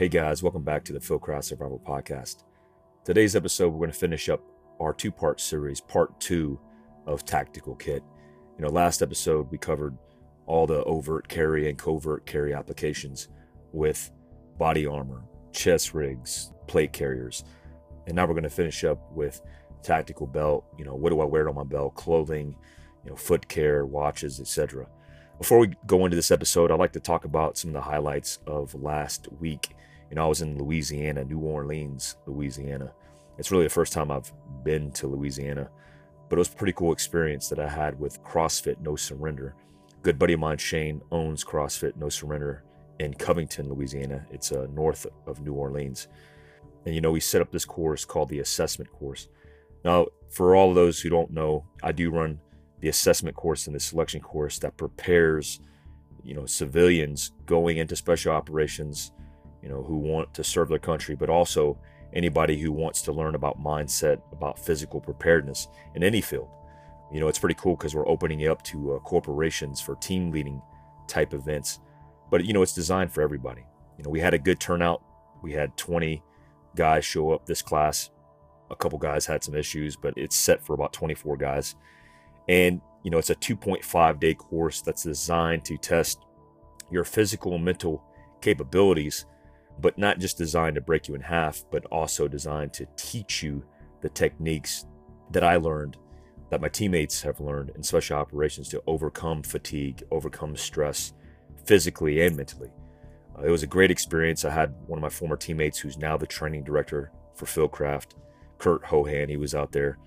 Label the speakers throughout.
Speaker 1: Hey guys, welcome back to the Phil Fieldcraft Survival Podcast. Today's episode, we're going to finish up our two part series, part two of Tactical Kit. You know, last episode we covered all the overt carry and covert carry applications with body armor, chest rigs, plate carriers. And now we're going to finish up with tactical belt. You know, what do I wear on my belt? Clothing, you know, foot care, watches, etc. Before we go into this episode, I'd like to talk about some of the highlights of last week you know, I was in Louisiana, New Orleans, Louisiana. It's really the first time I've been to Louisiana, but it was a pretty cool experience that I had with CrossFit No Surrender. Good buddy of mine, Shane, owns CrossFit No Surrender in Covington, Louisiana. It's uh, north of New Orleans. And, you know, we set up this course called the assessment course. Now, for all of those who don't know, I do run the assessment course and the selection course that prepares, you know, civilians going into special operations you know, who want to serve their country, but also anybody who wants to learn about mindset, about physical preparedness in any field. You know, it's pretty cool because we're opening it up to uh, corporations for team leading type events, but you know, it's designed for everybody. You know, we had a good turnout. We had 20 guys show up this class. A couple guys had some issues, but it's set for about 24 guys. And, you know, it's a 2.5 day course that's designed to test your physical and mental capabilities but not just designed to break you in half, but also designed to teach you the techniques that I learned, that my teammates have learned in special operations to overcome fatigue, overcome stress physically and mentally. Uh, it was a great experience. I had one of my former teammates who's now the training director for Fieldcraft, Kurt Hohan. He was out there.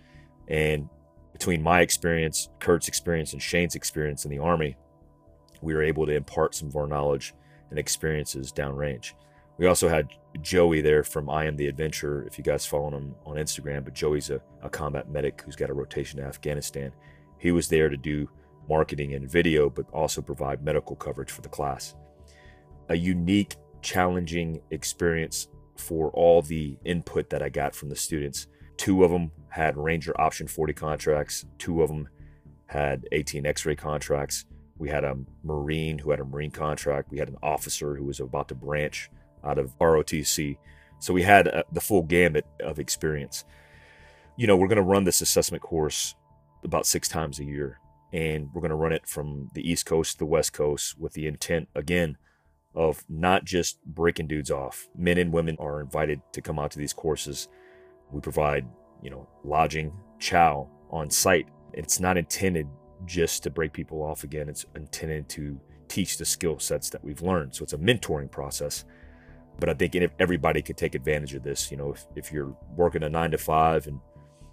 Speaker 1: And between my experience, Kurt's experience, and Shane's experience in the Army, we were able to impart some of our knowledge and experiences downrange. We also had Joey there from I Am the Adventure, if you guys follow him on Instagram. But Joey's a, a combat medic who's got a rotation to Afghanistan. He was there to do marketing and video, but also provide medical coverage for the class. A unique, challenging experience for all the input that I got from the students. Two of them had Ranger Option 40 contracts, two of them had 18 X-ray contracts. We had a Marine who had a Marine contract. We had an officer who was about to branch out of ROTC. So we had uh, the full gamut of experience. You know, we're going to run this assessment course about six times a year, and we're going to run it from the East Coast to the West Coast with the intent, again, of not just breaking dudes off. Men and women are invited to come out to these courses. We provide, you know, lodging, chow on site. It's not intended just to break people off again. It's intended to teach the skill sets that we've learned. So it's a mentoring process but I think everybody could take advantage of this. You know, if, if you're working a nine to five and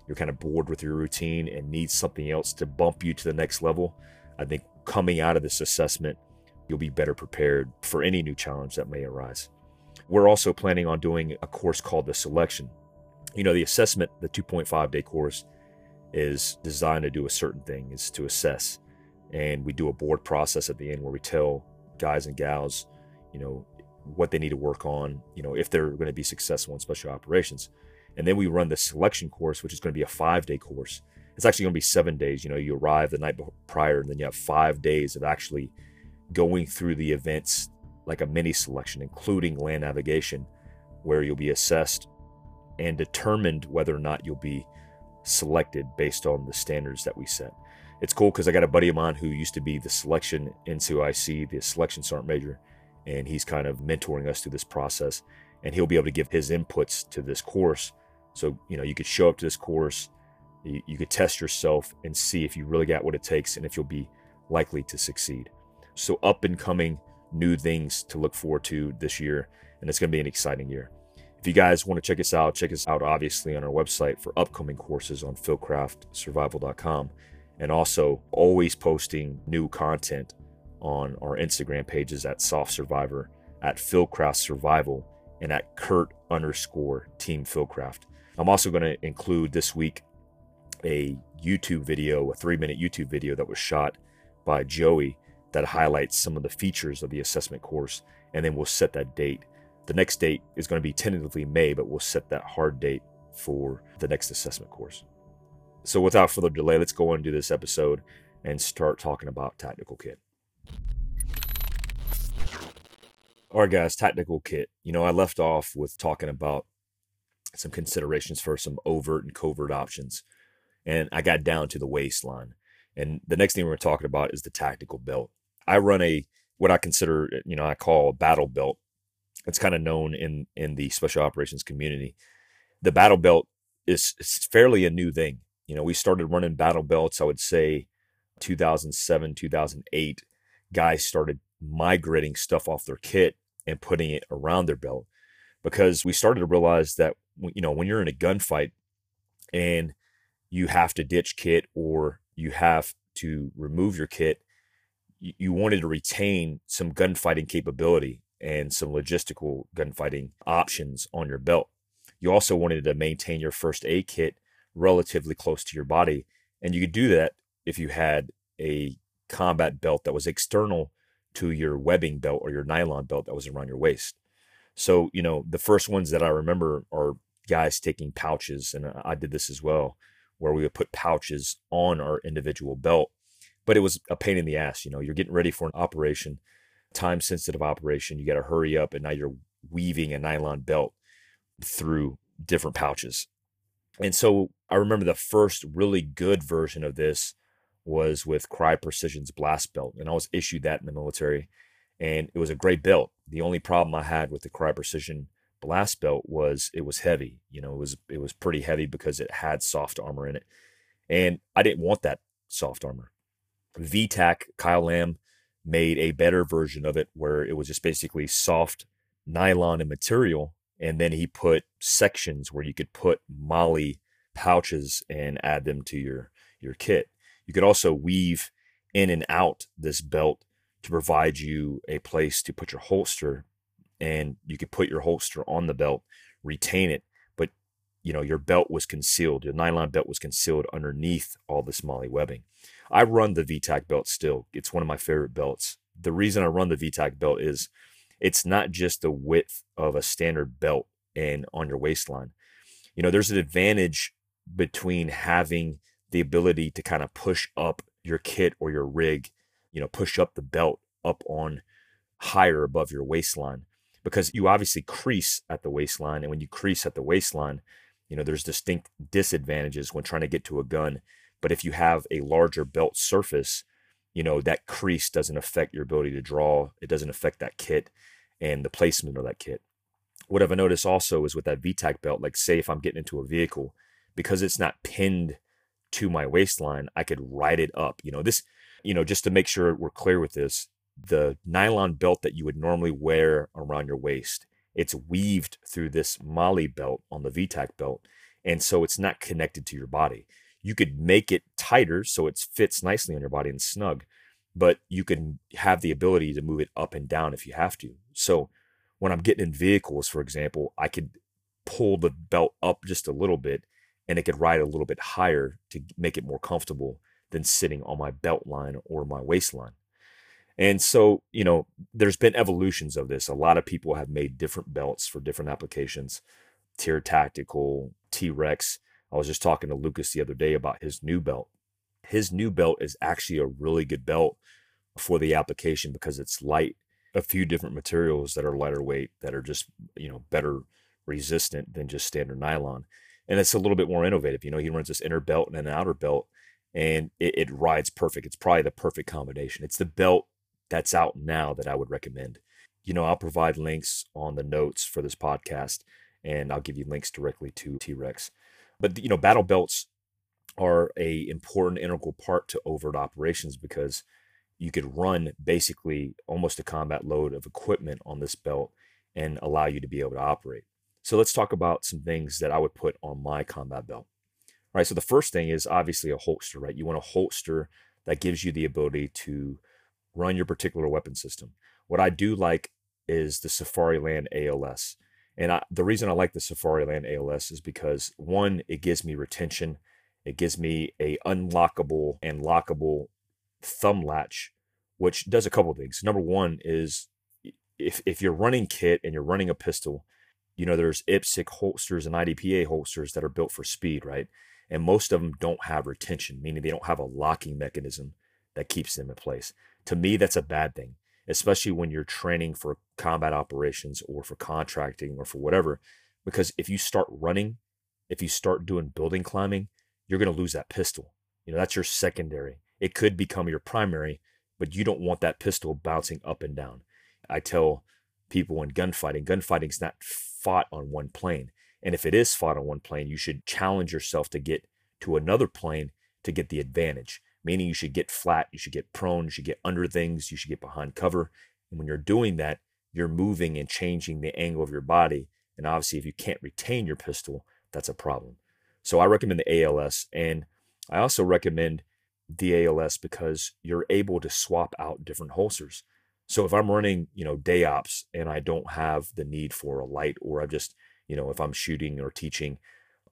Speaker 1: you're kind of bored with your routine and need something else to bump you to the next level, I think coming out of this assessment, you'll be better prepared for any new challenge that may arise. We're also planning on doing a course called the selection. You know, the assessment, the 2.5 day course, is designed to do a certain thing, is to assess. And we do a board process at the end where we tell guys and gals, you know, what they need to work on, you know, if they're going to be successful in special operations. And then we run the selection course, which is going to be a five day course. It's actually going to be seven days. You know, you arrive the night prior, and then you have five days of actually going through the events like a mini selection, including land navigation, where you'll be assessed and determined whether or not you'll be selected based on the standards that we set. It's cool because I got a buddy of mine who used to be the selection NCOIC, the selection sergeant major, and he's kind of mentoring us through this process and he'll be able to give his inputs to this course. So you know you could show up to this course you, you could test yourself and see if you really got what it takes and if you'll be likely to succeed. So up and coming new things to look forward to this year and it's going to be an exciting year. If you guys want to check us out check us out obviously on our website for upcoming courses on fieldcraftsurvival.com and also always posting new content on our Instagram pages at Soft Survivor, at Fieldcraft Survival, and at Kurt underscore Team Fieldcraft. I'm also going to include this week a YouTube video, a three minute YouTube video that was shot by Joey that highlights some of the features of the assessment course, and then we'll set that date. The next date is going to be tentatively May, but we'll set that hard date for the next assessment course. So, without further delay, let's go on and do this episode and start talking about Tactical Kit. All right, guys, tactical kit. You know, I left off with talking about some considerations for some overt and covert options, and I got down to the waistline. And the next thing we're talking about is the tactical belt. I run a what I consider, you know, I call a battle belt. It's kind of known in in the special operations community. The battle belt is, is fairly a new thing. You know, we started running battle belts, I would say 2007, 2008. Guys started migrating stuff off their kit and putting it around their belt because we started to realize that you know when you're in a gunfight and you have to ditch kit or you have to remove your kit you, wanted to retain some gunfighting capability and some logistical gunfighting options on your belt. You also wanted to maintain your first aid kit relatively close to your body and you could do that if you had a combat belt that was external to your webbing belt or your nylon belt that was around your waist. So, you know, the first ones that I remember are guys taking pouches, and I did this as well, where we would put pouches on our individual belt. But it was a pain in the ass. You know, you're getting ready for an operation, time sensitive operation. You got to hurry up, and now you're weaving a nylon belt through different pouches. And so I remember the first really good version of this was with Crye Precision's blast belt, and I was issued that in the military, and it was a great belt. The only problem I had with the Crye Precision blast belt was it was heavy. You know, it was it was pretty heavy because it had soft armor in it, and I didn't want that soft armor. VTAC Kyle Lamb made a better version of it where it was just basically soft nylon and material, and then he put sections where you could put MOLLE pouches and add them to your your kit. You could also weave in and out this belt to provide you a place to put your holster and you could put your holster on the belt, retain it, but you know, your belt was concealed. Your nylon belt was concealed underneath all this MOLLE webbing. I run the VTAC belt still. It's one of my favorite belts. The reason I run the VTAC belt is it's not just the width of a standard belt and on your waistline. You know, there's an advantage between having the ability to kind of push up your kit or your rig, you know, push up the belt up on higher above your waistline because you obviously crease at the waistline. And when you crease at the waistline, you know, there's distinct disadvantages when trying to get to a gun. But if you have a larger belt surface, you know, that crease doesn't affect your ability to draw. It doesn't affect that kit and the placement of that kit. What I've noticed also is with that VTAC belt, like say if I'm getting into a vehicle, because it's not pinned to my waistline, I could ride it up. You know, this, you know, just to make sure we're clear with this, the nylon belt that you would normally wear around your waist, it's weaved through this MOLLE belt on the VTAC belt. And so it's not connected to your body. You could make it tighter so it fits nicely on your body and snug, but you can have the ability to move it up and down if you have to. So when I'm getting in vehicles, for example, I could pull the belt up just a little bit and it could ride a little bit higher to make it more comfortable than sitting on my belt line or my waistline. And so, you know, there's been evolutions of this. A lot of people have made different belts for different applications. TYR Tactical, T Rex. I was just talking to Lucas the other day about his new belt. His new belt is actually a really good belt for the application because it's light. A few different materials that are lighter weight that are just, you know, better resistant than just standard nylon and it's a little bit more innovative. You know, he runs this inner belt and an outer belt, and it, it rides perfect. It's probably the perfect combination. It's the belt that's out now that I would recommend. You know, I'll provide links on the notes for this podcast, and I'll give you links directly to T Rex. But you know, battle belts are a important integral part to overt operations because you could run basically almost a combat load of equipment on this belt and allow you to be able to operate. So let's talk about some things that I would put on my combat belt. All right, so the first thing is obviously a holster, right? You want a holster that gives you the ability to run your particular weapon system. What I do like is the Safariland ALS. And I, the reason I like the Safariland ALS is because one, it gives me retention. It gives me a unlockable and lockable thumb latch, which does a couple things. Number one is if, if you're running kit and you're running a pistol, you know, there's IPSC holsters and IDPA holsters that are built for speed, right? And most of them don't have retention, meaning they don't have a locking mechanism that keeps them in place. To me, that's a bad thing. especially when you're training for combat operations or for contracting or for whatever. Because if you start running, if you start doing building climbing, you're going to lose that pistol. You know, that's your secondary. It could become your primary, but you don't want that pistol bouncing up and down. I tell people in gunfighting, gunfighting's not fought on one plane. And if it is fought on one plane, you should challenge yourself to get to another plane to get the advantage. Meaning you should get flat, you should get prone, you should get under things, you should get behind cover. And when you're doing that, you're moving and changing the angle of your body. And obviously, if you can't retain your pistol, that's a problem. So I recommend the ALS. And I also recommend the ALS because you're able to swap out different holsters. So if I'm running, you know, day ops and I don't have the need for a light, or I'm just, you know, if I'm shooting or teaching,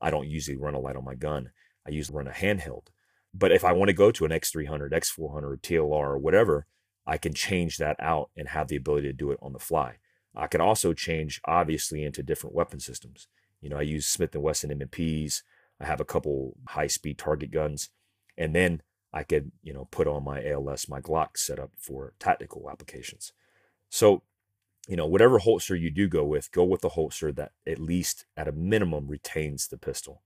Speaker 1: I don't usually run a light on my gun. I usually run a handheld. But if I want to go to an X300, X400, TLR, or whatever, I can change that out and have the ability to do it on the fly. I can also change, obviously, into different weapon systems. You know, I use Smith & Wesson M&Ps. I have a couple high-speed target guns. And then I could, you know, put on my ALS, my Glock setup for tactical applications. So, you know, whatever holster you do go with, go with the holster that at least at a minimum retains the pistol.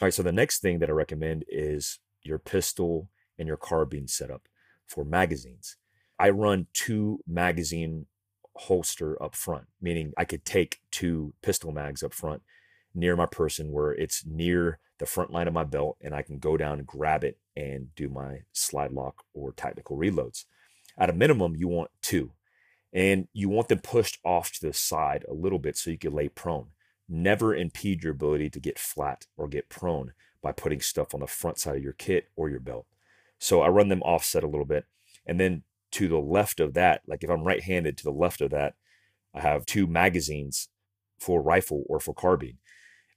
Speaker 1: All right, so the next thing that I recommend is your pistol and your carbine setup for magazines. I run two magazine holster up front, meaning I could take two pistol mags up front near my person where it's near the front line of my belt and I can go down and grab it and do my slide lock or tactical reloads. At a minimum, you want two. And you want them pushed off to the side a little bit so you can lay prone. Never impede your ability to get flat or get prone by putting stuff on the front side of your kit or your belt. So I run them offset a little bit. And then to the left of that, like if I'm right handed to the left of that, I have two magazines for rifle or for carbine.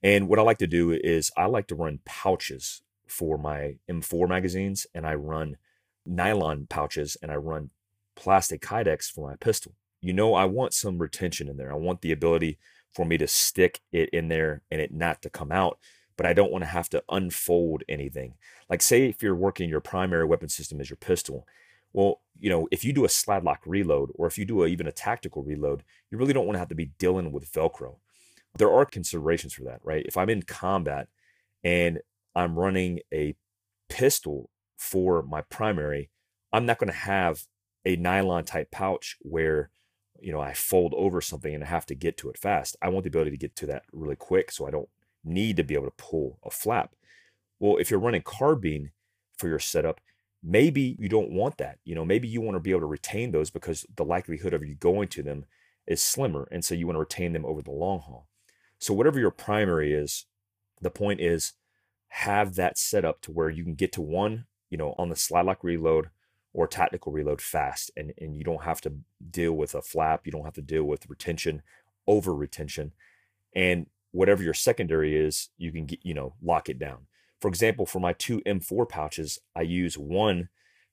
Speaker 1: And what I like to do is I like to run pouches for my M4 magazines and I run nylon pouches and I run plastic kydex for my pistol. You know, I want some retention in there. I want the ability for me to stick it in there and it not to come out, but I don't want to have to unfold anything. Like, say, if you're working your primary weapon system is your pistol, well, you know, if you do a slide lock reload or if you do a, even a tactical reload, you really don't want to have to be dealing with Velcro there are considerations for that, right? If I'm in combat and I'm running a pistol for my primary, I'm not going to have a nylon type pouch where you know I fold over something and I have to get to it fast. I want the ability to get to that really quick so I don't need to be able to pull a flap. Well, if you're running carbine for your setup, maybe you don't want that. You know, maybe you want to be able to retain those because the likelihood of you going to them is slimmer and so you want to retain them over the long haul. So whatever your primary is, the point is have that set up to where you can get to one, you know, on the slide lock reload or tactical reload fast and, and you don't have to deal with a flap, you don't have to deal with retention, over retention. And whatever your secondary is, you can get, you know, lock it down. For example, for my two M4 pouches, I use one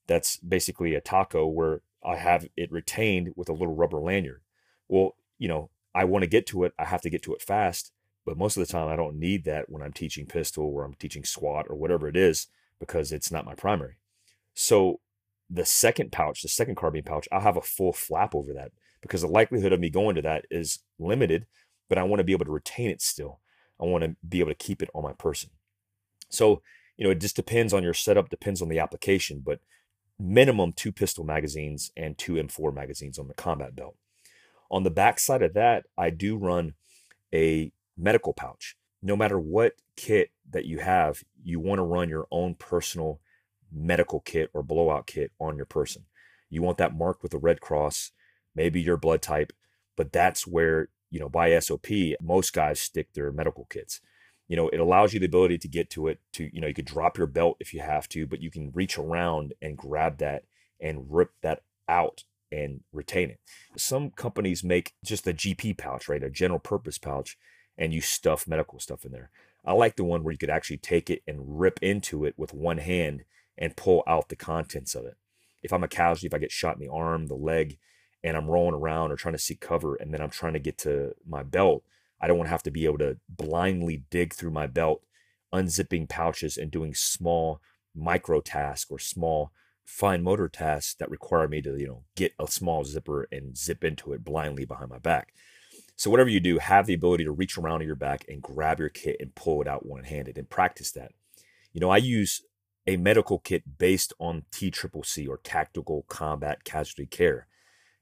Speaker 1: that's basically a taco where I have it retained with a little rubber lanyard. Well, you know, I want to get to it, I have to get to it fast. But most of the time, I don't need that when I'm teaching pistol or I'm teaching SWAT or whatever it is because it's not my primary. So the second pouch, the second carbine pouch, I'll have a full flap over that because the likelihood of me going to that is limited, but I want to be able to retain it still. I want to be able to keep it on my person. So, you know, it just depends on your setup, depends on the application, but minimum two pistol magazines and two M4 magazines on the combat belt. On the back side of that, I do run a medical pouch. No matter what kit that you have, you want to run your own personal medical kit or blowout kit on your person. You want that marked with a red cross, maybe your blood type, but that's where, you know, by SOP, most guys stick their medical kits. You know, it allows you the ability to get to it to, you know, you could drop your belt if you have to, but you can reach around and grab that and rip that out and retain it. Some companies make just a GP pouch, right? A general purpose pouch, and you stuff medical stuff in there. I like the one where you could actually take it and rip into it with one hand and pull out the contents of it. If I'm a casualty, if I get shot in the arm, the leg, and I'm rolling around or trying to seek cover, and then I'm trying to get to my belt, I don't want to have to be able to blindly dig through my belt, unzipping pouches and doing small micro tasks or small fine motor tasks that require me to, you know, get a small zipper and zip into it blindly behind my back. So whatever you do, have the ability to reach around your back and grab your kit and pull it out one-handed and practice that. You know, I use a medical kit based on TCCC or Tactical Combat Casualty Care.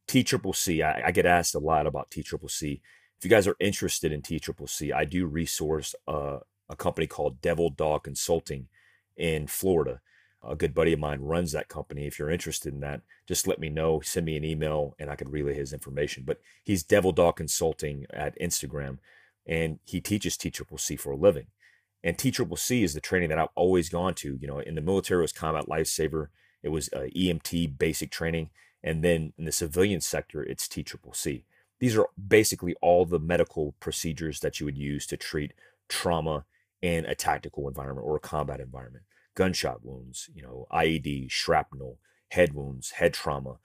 Speaker 1: TCCC, I, I get asked a lot about TCCC. If you guys are interested in TCCC, I do resource uh, a company called Devil Dog Consulting in Florida a good buddy of mine runs that company. If you're interested in that, just let me know. Send me an email and I could relay his information. But he's Devil Dog Consulting at Instagram and he teaches TCCC for a living. And TCCC is the training that I've always gone to. You know, in the military, it was combat lifesaver, it was uh, EMT basic training. And then in the civilian sector, it's TCCC. These are basically all the medical procedures that you would use to treat trauma in a tactical environment or a combat environment gunshot wounds, you know, IED, shrapnel, head wounds, head trauma.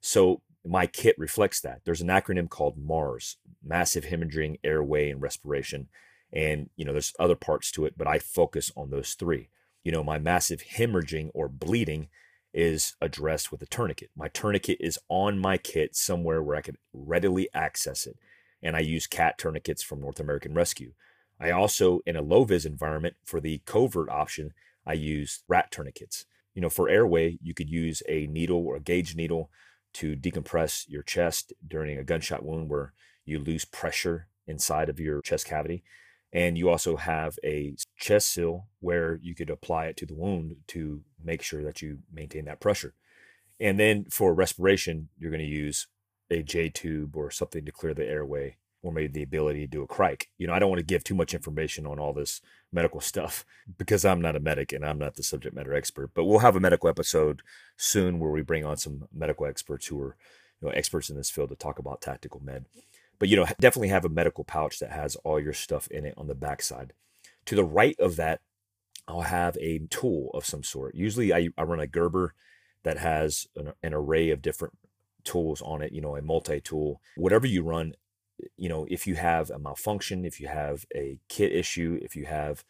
Speaker 1: So my kit reflects that. There's an acronym called MARS, Massive Hemorrhaging, Airway, and Respiration. And, you know, there's other parts to it, but I focus on those three. You know, my massive hemorrhaging or bleeding is addressed with a tourniquet. My tourniquet is on my kit somewhere where I can readily access it. And I use CAT tourniquets from North American Rescue. I also, in a low vis environment, for the covert option, I use rat tourniquets. You know, for airway, you could use a needle or a gauge needle to decompress your chest during a gunshot wound where you lose pressure inside of your chest cavity. And you also have a chest seal where you could apply it to the wound to make sure that you maintain that pressure. And then for respiration, you're going to use a J tube or something to clear the airway or maybe the ability to do a cric. You know, I don't want to give too much information on all this medical stuff because I'm not a medic and I'm not the subject matter expert. But we'll have a medical episode soon where we bring on some medical experts who are, you know, experts in this field to talk about tactical med. But you know, definitely have a medical pouch that has all your stuff in it on the backside. To the right of that, I'll have a tool of some sort. Usually, I, I run a Gerber that has an, an array of different tools on it. You know, a multi tool. Whatever you run, you know, if you have a malfunction, if you have a kit issue, if you have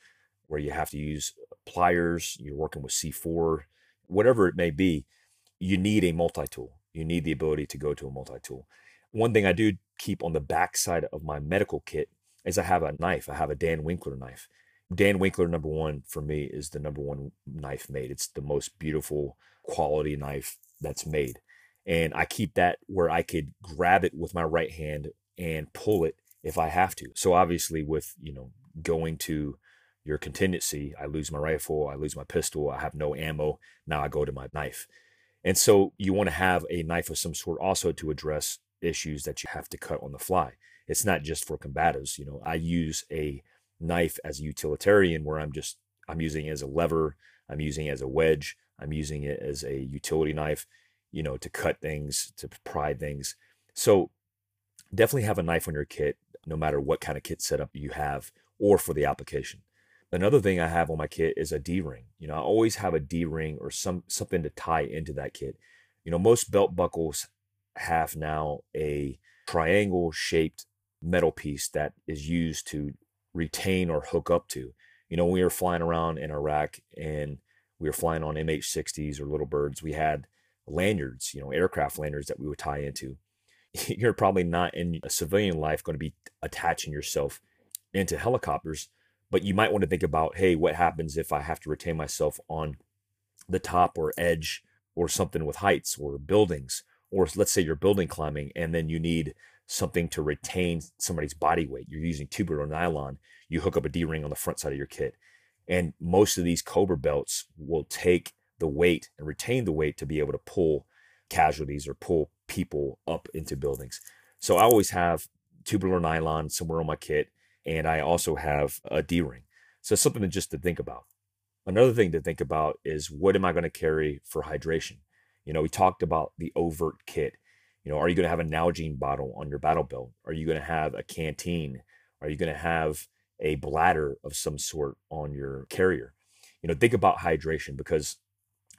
Speaker 1: where you have to use pliers, you're working with C4, whatever it may be, you need a multi tool. You need the ability to go to a multi tool. One thing I do keep on the backside of my medical kit is I have a knife. I have a Dan Winkler knife. Dan Winkler, number one, for me, is the number one knife made. It's the most beautiful quality knife that's made. And I keep that where I could grab it with my right hand and pull it if I have to. So obviously, with you know going to your contingency, I lose my rifle, I lose my pistol, I have no ammo. Now I go to my knife, and so you want to have a knife of some sort also to address issues that you have to cut on the fly. It's not just for combatives. You know, I use a knife as a utilitarian where I'm just I'm using it as a lever, I'm using it as a wedge, I'm using it as a utility knife, you know, to cut things, to pry things. So definitely have a knife on your kit, no matter what kind of kit setup you have or for the application. Another thing I have on my kit is a D-ring. You know, I always have a D-ring or some something to tie into that kit. You know, most belt buckles have now a triangle shaped metal piece that is used to retain or hook up to. You know, we were flying around in Iraq and we were flying on MH60s or little birds, we had lanyards, you know, aircraft lanyards that we would tie into. you're probably not in a civilian life going to be attaching yourself into helicopters, but you might want to think about, hey, what happens if I have to retain myself on the top or edge or something with heights or buildings, or let's say you're building climbing and then you need something to retain somebody's body weight. You're using tubular nylon. You hook up a D ring on the front side of your kit. And most of these Cobra belts will take the weight and retain the weight to be able to pull casualties or pull people up into buildings. So I always have tubular nylon somewhere on my kit, and I also have a D ring. So something to just to think about. Another thing to think about is what am I going to carry for hydration? You know, we talked about the overt kit. You know, are you going to have a Nalgene bottle on your battle belt? Are you going to have a canteen? Are you going to have a bladder of some sort on your carrier? You know, think about hydration because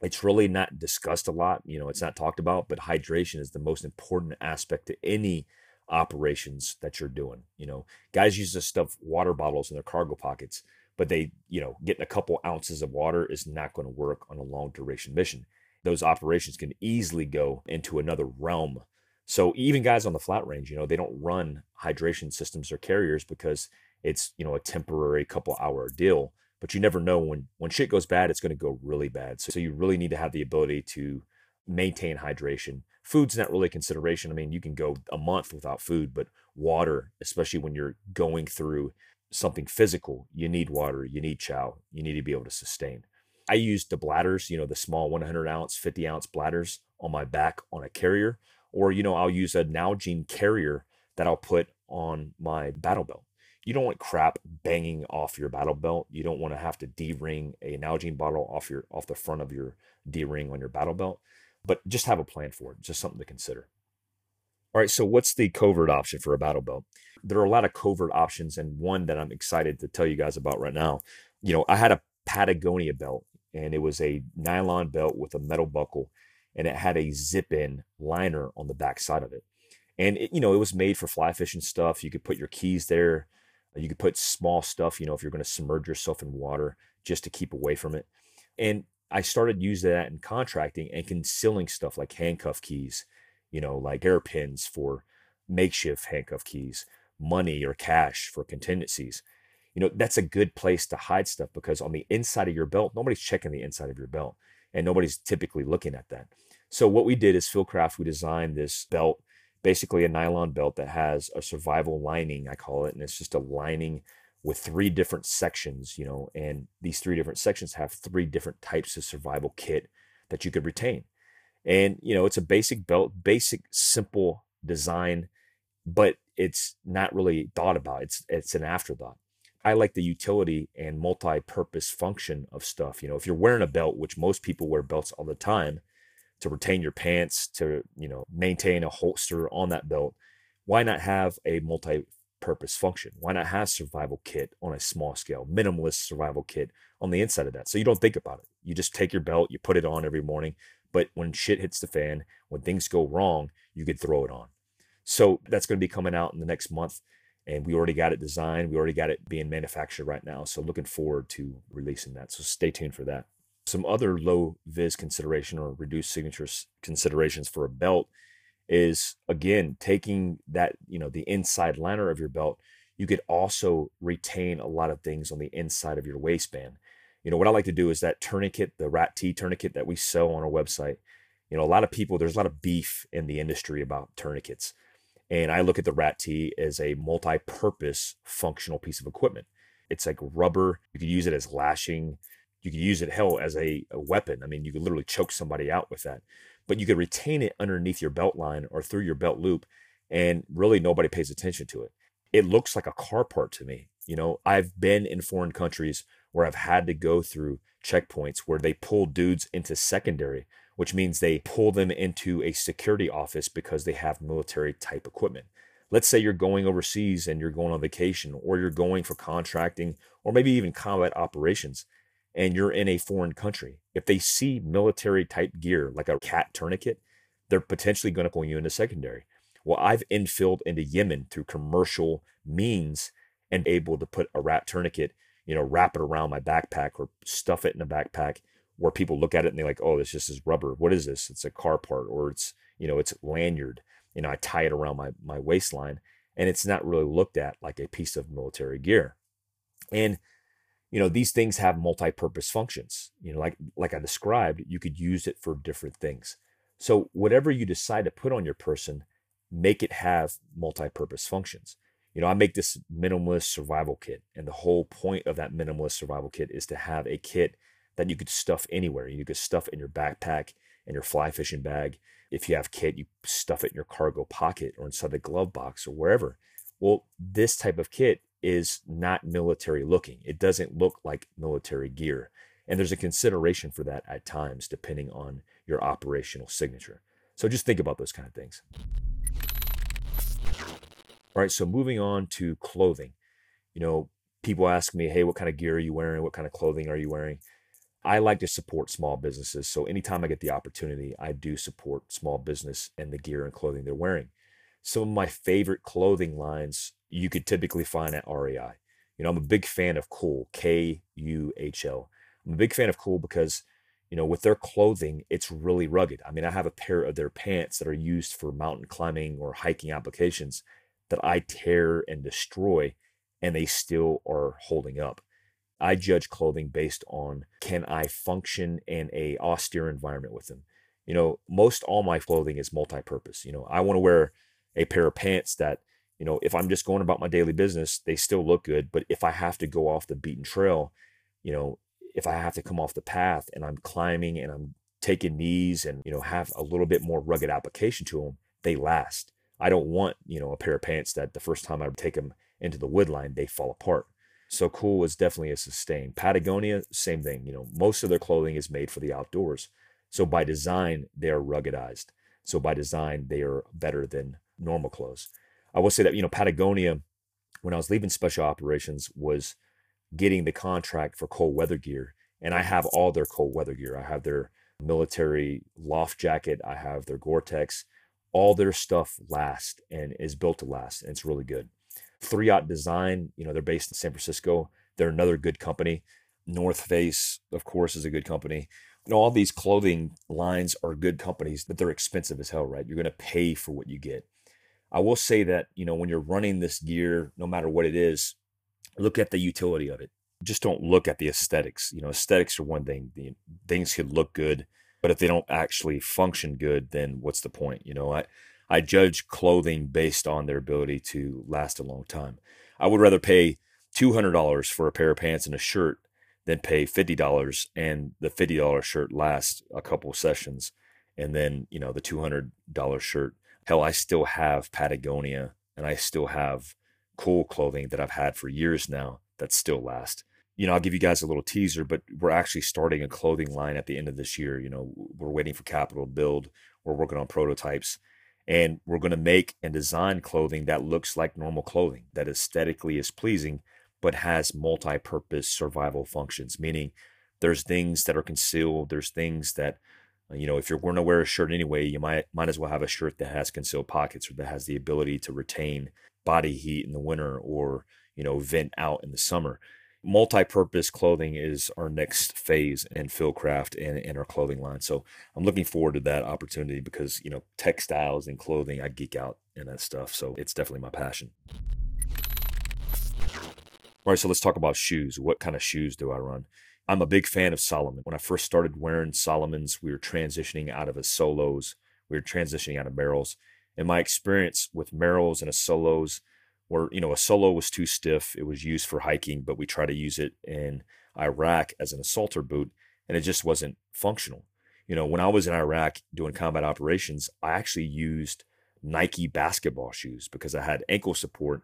Speaker 1: it's really not discussed a lot. You know, it's not talked about, but hydration is the most important aspect to any operations that you're doing. You know, guys use to stuff water bottles in their cargo pockets, but they, you know, getting a couple ounces of water is not going to work on a long duration mission. those operations can easily go into another realm. So even guys on the flat range, you know, they don't run hydration systems or carriers because it's, you know, a temporary couple hour deal. But you never know when when shit goes bad, it's going to go really bad. So, so you really need to have the ability to maintain hydration. Food's not really a consideration. I mean, you can go a month without food, but water, especially when you're going through something physical, you need water, you need chow, you need to be able to sustain. I use the bladders, you know, the small 100 ounce, 50 ounce bladders on my back on a carrier, or, you know, I'll use a Nalgene carrier that I'll put on my battle belt. You don't want crap banging off your battle belt. You don't want to have to D-ring a Nalgene bottle off your off the front of your D-ring on your battle belt but just have a plan for it. Just something to consider. All right, so what's the covert option for a battle belt? There are a lot of covert options, and one that I'm excited to tell you guys about right now. You know, I had a Patagonia belt, and it was a nylon belt with a metal buckle, and it had a zip in liner on the back side of it. And, it, you know, it was made for fly fishing stuff. You could put your keys there. You could put small stuff, you know, if you're going to submerge yourself in water just to keep away from it. And I started using that in contracting and concealing stuff like handcuff keys, you know, like hairpins for makeshift handcuff keys, money or cash for contingencies. You know, that's a good place to hide stuff because on the inside of your belt, nobody's checking the inside of your belt and nobody's typically looking at that. So what we did is Fieldcraft, we designed this belt, basically a nylon belt that has a survival lining, I call it, and it's just a lining with three different sections, you know, and these three different sections have three different types of survival kit that you could retain. And, you know, it's a basic belt, basic, simple design, but it's not really thought about. It's it's an afterthought. I like the utility and multi-purpose function of stuff. You know, if you're wearing a belt, which most people wear belts all the time to retain your pants, to, you know, maintain a holster on that belt, why not have a multi purpose function? Why not have survival kit on a small scale, minimalist survival kit on the inside of that? So you don't think about it. You just take your belt, you put it on every morning. But when shit hits the fan, when things go wrong, you could throw it on. So that's going to be coming out in the next month. And we already got it designed. We already got it being manufactured right now. So looking forward to releasing that. So stay tuned for that. Some other low vis consideration or reduced signatures considerations for a belt is again taking that you know the inside liner of your belt you could also retain a lot of things on the inside of your waistband. You know what i like to do is that tourniquet the rat t tourniquet that we sell on our website you know a lot of people there's a lot of beef in the industry about tourniquets. And i look at the rat t as a multi-purpose functional piece of equipment. It's like rubber you could use it as lashing you could use it hell as a, a weapon. I mean you could literally choke somebody out with that. But you could retain it underneath your belt line or through your belt loop and really nobody pays attention to it. It looks like a car part to me you know? I've been in foreign countries where i've had to go through checkpoints where they pull dudes into secondary which means they pull them into a security office because they have military type equipment. Let's say you're going overseas and you're going on vacation or you're going for contracting or maybe even combat operations and you're in a foreign country, if they see military type gear like a cat tourniquet, they're potentially going to pull you into secondary. Well, I've infilled into Yemen through commercial means and able to put a rat tourniquet, you know, wrap it around my backpack or stuff it in a backpack where people look at it and they're like, oh, this just is rubber. What is this? It's a car part or it's, you know, it's lanyard. You know, I tie it around my, my waistline and it's not really looked at like a piece of military gear. And you know these things have multi-purpose functions you know like like i described you could use it for different things. So whatever you decide to put on your person make it have multi-purpose functions. You know i make this minimalist survival kit and the whole point of that minimalist survival kit is to have a kit that you could stuff anywhere. You could stuff in your backpack in your fly fishing bag. If you have kit you stuff it in your cargo pocket or inside the glove box or wherever. Well this type of kit is not military looking. It doesn't look like military gear. And there's a consideration for that at times, depending on your operational signature. So just think about those kind of things. All right, so moving on to clothing. You know, people ask me, hey, what kind of gear are you wearing? What kind of clothing are you wearing? I like to support small businesses. So anytime I get the opportunity, I do support small business and the gear and clothing they're wearing. Some of my favorite clothing lines you could typically find at REI. You know, I'm a big fan of KUHL, K U H L. I'm a big fan of KUHL because, you know, with their clothing, it's really rugged. I mean, I have a pair of their pants that are used for mountain climbing or hiking applications that I tear and destroy, and they still are holding up. I judge clothing based on can I function in a austere environment with them. You know, most all my clothing is multi-purpose. You know, I want to wear a pair of pants that, you know, if I'm just going about my daily business, they still look good. But if I have to go off the beaten trail, you know, if I have to come off the path and I'm climbing and I'm taking knees and, you know, have a little bit more rugged application to them, they last. I don't want, you know, a pair of pants that the first time I take them into the wood line, they fall apart. So KUHL is definitely a sustain. Patagonia, same thing. You know, most of their clothing is made for the outdoors. So by design, they are ruggedized. So by design, they are better than normal clothes. I will say that, you know, Patagonia, when I was leaving special operations, was getting the contract for cold weather gear. And I have all their cold weather gear. I have their military loft jacket, I have their Gore Tex. All their stuff lasts and is built to last. And it's really good. Three Yacht Design, you know, they're based in San Francisco. They're another good company. North Face, of course, is a good company. You know, all these clothing lines are good companies, but they're expensive as hell, right? You're going to pay for what you get. I will say that, you know, when you're running this gear, no matter what it is, look at the utility of it. Just don't look at the aesthetics. You know, aesthetics are one thing. The, things could look good, but if they don't actually function good, then what's the point? You know, I, I judge clothing based on their ability to last a long time. I would rather pay $200 for a pair of pants and a shirt than pay $50 and the $50 shirt lasts a couple sessions and then, you know, the $200 shirt. Hell, I still have Patagonia and I still have KUHL clothing that I've had for years now that still last. You know, I'll give you guys a little teaser, but we're actually starting a clothing line at the end of this year. You know, we're waiting for capital to build. We're working on prototypes and we're going to make and design clothing that looks like normal clothing, that aesthetically is pleasing, but has multi purpose survival functions, meaning there's things that are concealed, there's things that Uh, you know if you're going to wear a shirt anyway you might might as well have a shirt that has concealed pockets or that has the ability to retain body heat in the winter or you know vent out in the summer multi-purpose clothing is our next phase in Fieldcraft and in our clothing line. So I'm looking forward to that opportunity because you know textiles and clothing, I geek out in that stuff. So it's definitely my passion. All right, so let's talk about shoes. What kind of shoes do I run? I'm a big fan of Salomon. When I first started wearing Salomons, we were transitioning out of Asolos. We were transitioning out of Merrells. And my experience with Merrells and Asolos where you know Asolo was too stiff it was used for hiking but we tried to use it in iraq as an assaulter boot and it just wasn't functional you know when i was in iraq doing combat operations i actually used nike basketball shoes because i had ankle support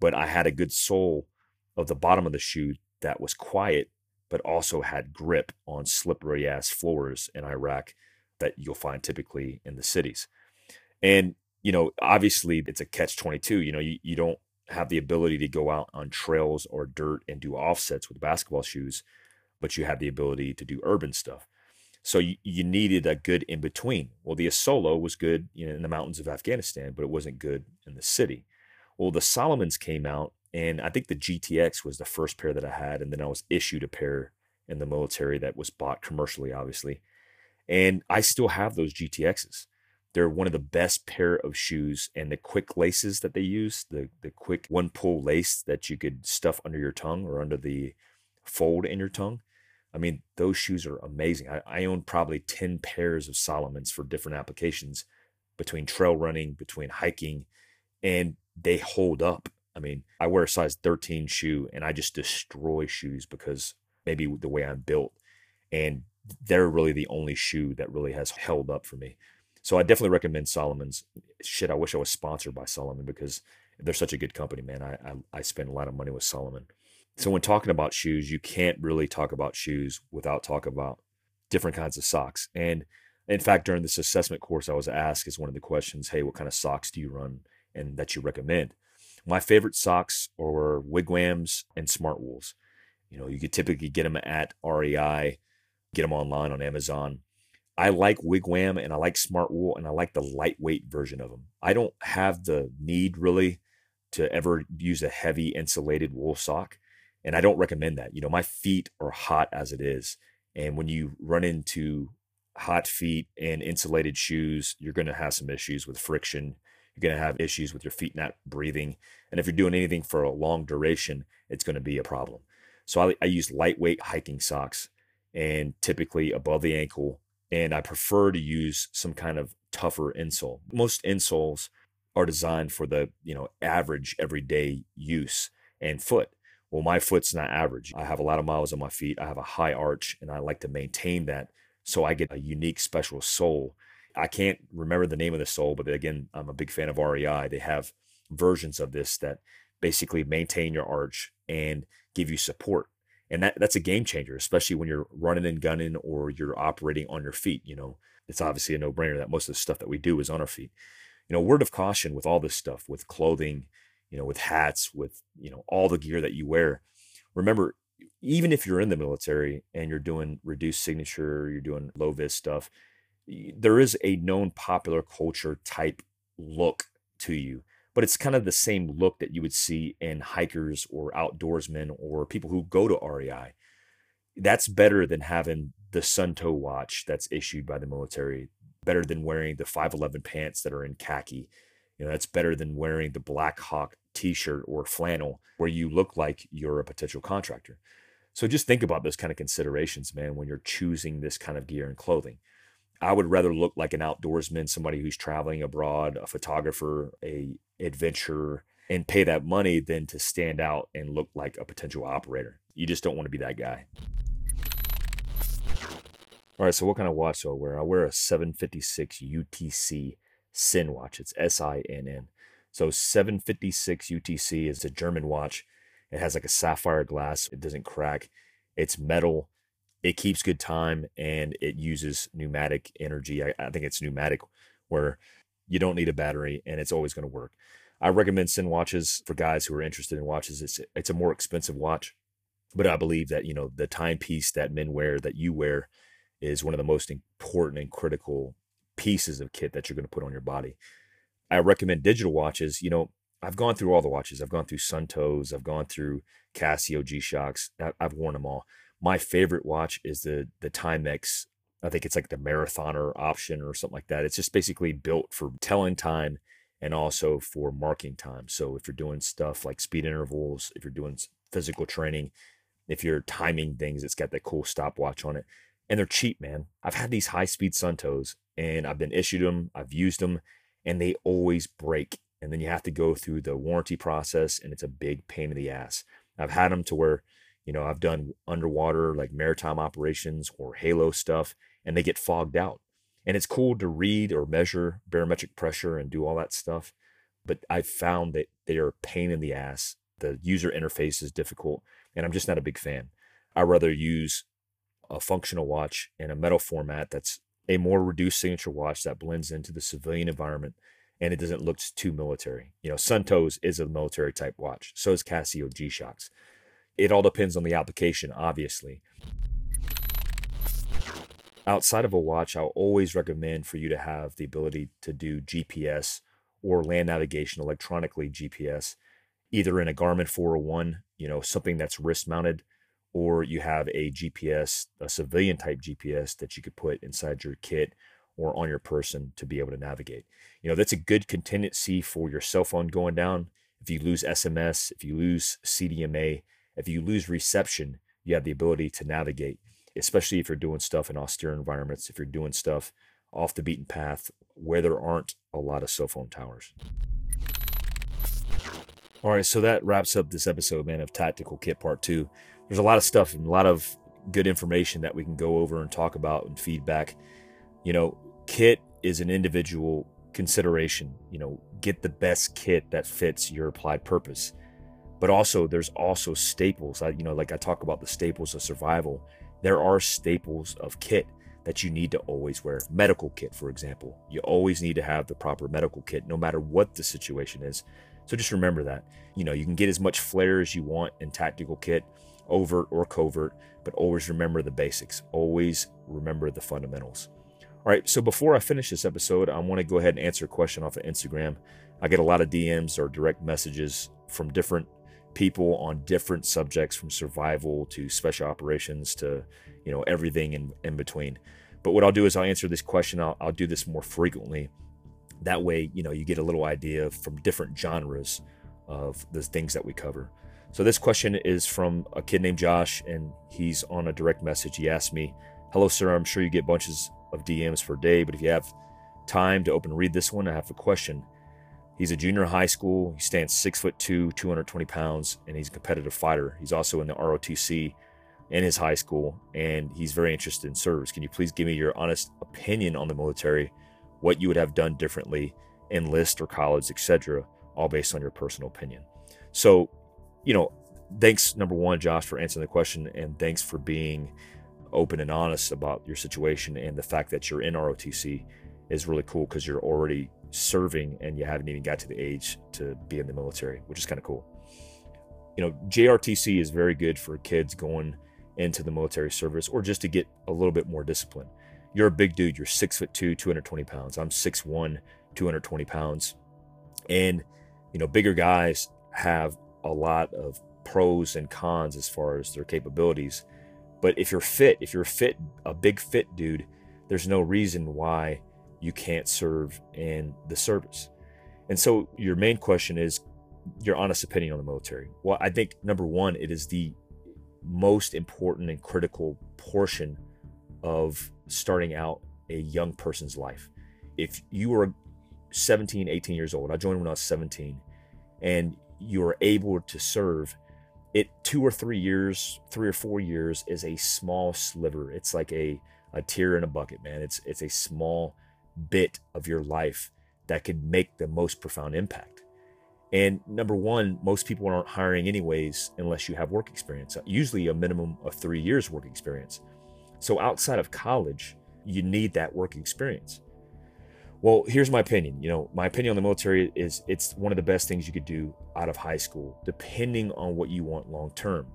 Speaker 1: but i had a good sole of the bottom of the shoe that was quiet but also had grip on slippery ass floors in iraq that you'll find typically in the cities and you know, obviously it's a catch 22. You know, you, you don't have the ability to go out on trails or dirt and do offsets with basketball shoes, but you have the ability to do urban stuff. So you, you needed a good in between. Well, the Asolo was good you know, in the mountains of Afghanistan, but it wasn't good in the city. Well, the Salomons came out, and I think the GTX was the first pair that I had, and then I was issued a pair in the military that was bought commercially, obviously. And I still have those GTXs. They're one of the best pair of shoes, and the quick laces that they use, the the quick one pull lace that you could stuff under your tongue or under the fold in your tongue. I mean, those shoes are amazing. I, I own probably 10 pairs of Salomons for different applications between trail running, between hiking, and they hold up. I mean, I wear a size 13 shoe and I just destroy shoes because maybe the way I'm built. And they're really the only shoe that really has held up for me. So I definitely recommend Salomon's. Shit, I wish I was sponsored by Salomon because they're such a good company, man. I, I, I spend a lot of money with Salomon. So when talking about shoes, you can't really talk about shoes without talking about different kinds of socks. And in fact, during this assessment course, I was asked as one of the questions, "Hey, what kind of socks do you run and that you recommend?" My favorite socks are Wigwams and Smartwools. You know, you could typically get them at REI, get them online on Amazon. I like Wigwam and I like Smartwool and I like the lightweight version of them. I don't have the need really to ever use a heavy insulated wool sock. And I don't recommend that. You know, my feet are hot as it is. And when you run into hot feet and insulated shoes, you're going to have some issues with friction. You're going to have issues with your feet not breathing. And if you're doing anything for a long duration, it's going to be a problem. So I, I use lightweight hiking socks and typically above the ankle. And I prefer to use some kind of tougher insole. Most insoles are designed for the, you know, average everyday use and foot. Well, my foot's not average. I have a lot of miles on my feet. I have a high arch and I like to maintain that. So I get a unique special sole. I can't remember the name of the sole, but again, I'm a big fan of REI. They have versions of this that basically maintain your arch and give you support. And that, that's a game changer, especially when you're running and gunning or you're operating on your feet. You know, it's obviously a no brainer that most of the stuff that we do is on our feet. You know, word of caution with all this stuff, with clothing, you know, with hats, with, you know, all the gear that you wear. Remember, even if you're in the military and you're doing reduced signature, you're doing low vis stuff, there is a known popular culture type look to you but it's kind of the same look that you would see in hikers or outdoorsmen or people who go to REI. That's better than having the Suunto watch that's issued by the military, better than wearing the 511 pants that are in khaki. You know, that's better than wearing the Black Hawk t-shirt or flannel where you look like you're a potential contractor. So just think about those kind of considerations, man, when you're choosing this kind of gear and clothing. I would rather look like an outdoorsman, somebody who's traveling abroad, a photographer, a adventurer, and pay that money than to stand out and look like a potential operator. You just don't want to be that guy. All right, so what kind of watch do I wear? I wear a 756 UTC SINN watch. It's S I N N. So 756 UTC is a German watch. It has like a sapphire glass. It doesn't crack. It's metal it keeps good time and it uses pneumatic energy. I, I think it's pneumatic where you don't need a battery and it's always going to work. I recommend SINN watches for guys who are interested in watches. It's it's a more expensive watch, but I believe that you know the timepiece that men wear that you wear is one of the most important and critical pieces of kit that you're going to put on your body. I recommend digital watches. You know, I've gone through all the watches. I've gone through Suuntos. I've gone through Casio G Shocks. I've worn them all my favorite watch is the the Timex. I think it's like the marathoner option or something like that. It's just basically built for telling time and also for marking time. So if you're doing stuff like speed intervals, if you're doing physical training, if you're timing things, it's got that cool stopwatch on it. And they're cheap, man. I've had these high speed Suuntos and I've been issued them, I've used them, and they always break. And then you have to go through the warranty process, and it's a big pain in the ass. I've had them to where you know, I've done underwater like maritime operations or halo stuff, and they get fogged out. And it's cool to read or measure barometric pressure and do all that stuff. But I've found that they are a pain in the ass. The user interface is difficult, and I'm just not a big fan. I rather use a functional watch in a metal format that's a more reduced signature watch that blends into the civilian environment and it doesn't look too military. You know, Suuntos is a military type watch. So is Casio G Shocks. It all depends on the application, obviously. Outside of a watch, I'll always recommend for you to have the ability to do GPS or land navigation electronically GPS, either in a Garmin 401, you know, something that's wrist mounted, or you have a GPS, a civilian type GPS that you could put inside your kit or on your person to be able to navigate. You know, that's a good contingency for your cell phone going down. If you lose SMS, if you lose CDMA, if you lose reception, you have the ability to navigate, especially if you're doing stuff in austere environments, if you're doing stuff off the beaten path where there aren't a lot of cell phone towers. All right, so that wraps up this episode, man, of Tactical Kit Part 2. There's a lot of stuff and a lot of good information that we can go over and talk about and feedback. You know, kit is an individual consideration. You know, get the best kit that fits your applied purpose but also there's also staples you know like i talk about the staples of survival. There are staples of kit that you need to always wear. Medical kit for example. You always need to have the proper medical kit no matter what the situation is. So just remember that. You know you can get as much flair as you want in tactical kit overt or covert but always remember the basics. Always remember the fundamentals. All right so before i finish this episode i want to go ahead and answer a question off of instagram. I get a lot of dms or direct messages from different people on different subjects from survival to special operations to you know everything in, in between. But what i'll do is i'll answer this question. I'll, I'll do this more frequently. That way you know you get a little idea from different genres of the things that we cover. So this question is from a kid named josh and he's on a direct message. He asked me hello sir. I'm sure you get bunches of dms per day but if you have time to open read this one i have a question He's a junior high school. He stands six foot two, 220 pounds, and he's a competitive fighter. He's also in the ROTC in his high school, and he's very interested in service. Can you please give me your honest opinion on the military, what you would have done differently, enlist or college, etc., all based on your personal opinion? So, you know, thanks number one, Josh, for answering the question, and thanks for being open and honest about your situation and the fact that you're in ROTC is really cool because you're already serving and you haven't even got to the age to be in the military, which is kind of cool. You know, JROTC is very good for kids going into the military service or just to get a little bit more discipline. You're a big dude. You're six foot two, 220 pounds. I'm six one, 220 pounds. And, you know, bigger guys have a lot of pros and cons as far as their capabilities. But if you're fit, if you're fit, a big fit dude, there's no reason why you can't serve in the service. And so your main question is your honest opinion on the military. Well, I think number one, it is the most important and critical portion of starting out a young person's life. If you are 17, 18 years old, I joined when I was 17, and you are able to serve, it two or three years, three or four years is a small sliver. It's like a a tear in a bucket, man. It's it's a small bit of your life that could make the most profound impact. And number one, most people aren't hiring anyways unless you have work experience, usually a minimum of three years work experience. So outside of college, you need that work experience. Well, here's my opinion. You know, my opinion on the military is it's one of the best things you could do out of high school, depending on what you want long term.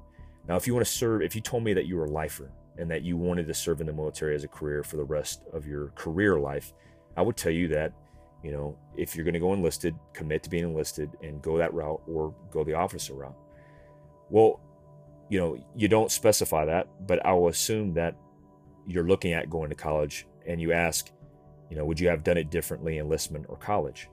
Speaker 1: Now, if you want to serve, if you told me that you were a lifer and that you wanted to serve in the military as a career for the rest of your career life, I would tell you that, you know, if you're going to go enlisted, commit to being enlisted and go that route or go the officer route. Well, you know, you don't specify that, but I will assume that you're looking at going to college and you ask, you know, would you have done it differently enlistment or college?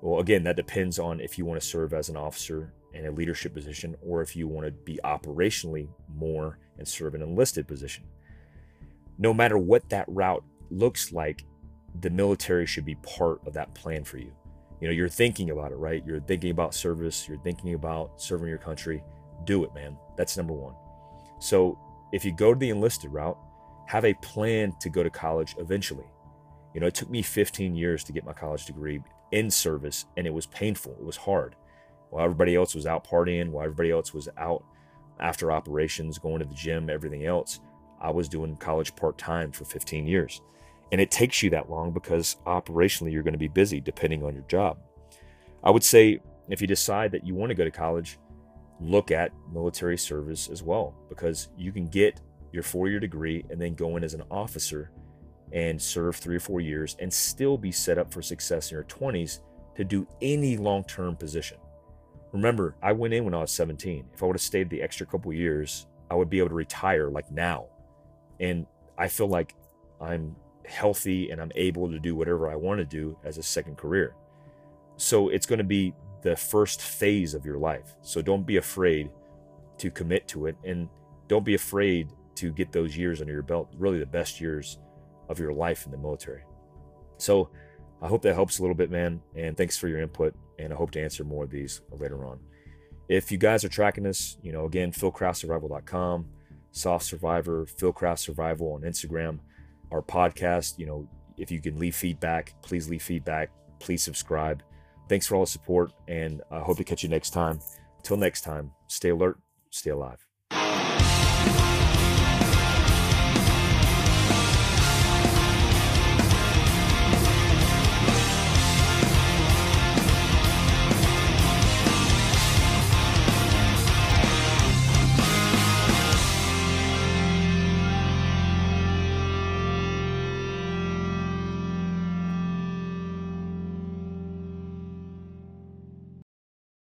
Speaker 1: Well, again, that depends on if you want to serve as an officer in a leadership position or if you want to be operationally more and serve an enlisted position. No matter what that route looks like, the military should be part of that plan for you. You know, you're thinking about it, right? You're thinking about service, you're thinking about serving your country. Do it, man. That's number one. So if you go to the enlisted route, have a plan to go to college eventually. You know, it took me 15 years to get my college degree in service, and it was painful. It was hard. While everybody else was out partying, while everybody else was out after operations, going to the gym, everything else, I was doing college part time for 15 years. And it takes you that long because operationally you're going to be busy depending on your job. I would say if you decide that you want to go to college, look at military service as well because you can get your four year degree and then go in as an officer and serve three or four years and still be set up for success in your 20s to do any long term position. Remember, I went in when I was 17. If I would have stayed the extra couple years, I would be able to retire like now. And I feel like I'm healthy and I'm able to do whatever I want to do as a second career. So it's going to be the first phase of your life. So don't be afraid to commit to it and don't be afraid to get those years under your belt, really the best years of your life in the military. So I hope that helps a little bit, man. And thanks for your input. And I hope to answer more of these later on. If you guys are tracking this, you know, again, philcraftsurvival.com, Soft Survivor, Philcraft Survival on Instagram our podcast. You know, if you can leave feedback, please leave feedback. Please subscribe. Thanks for all the support, and I hope to catch you next time. Till next time, stay alert, stay alive.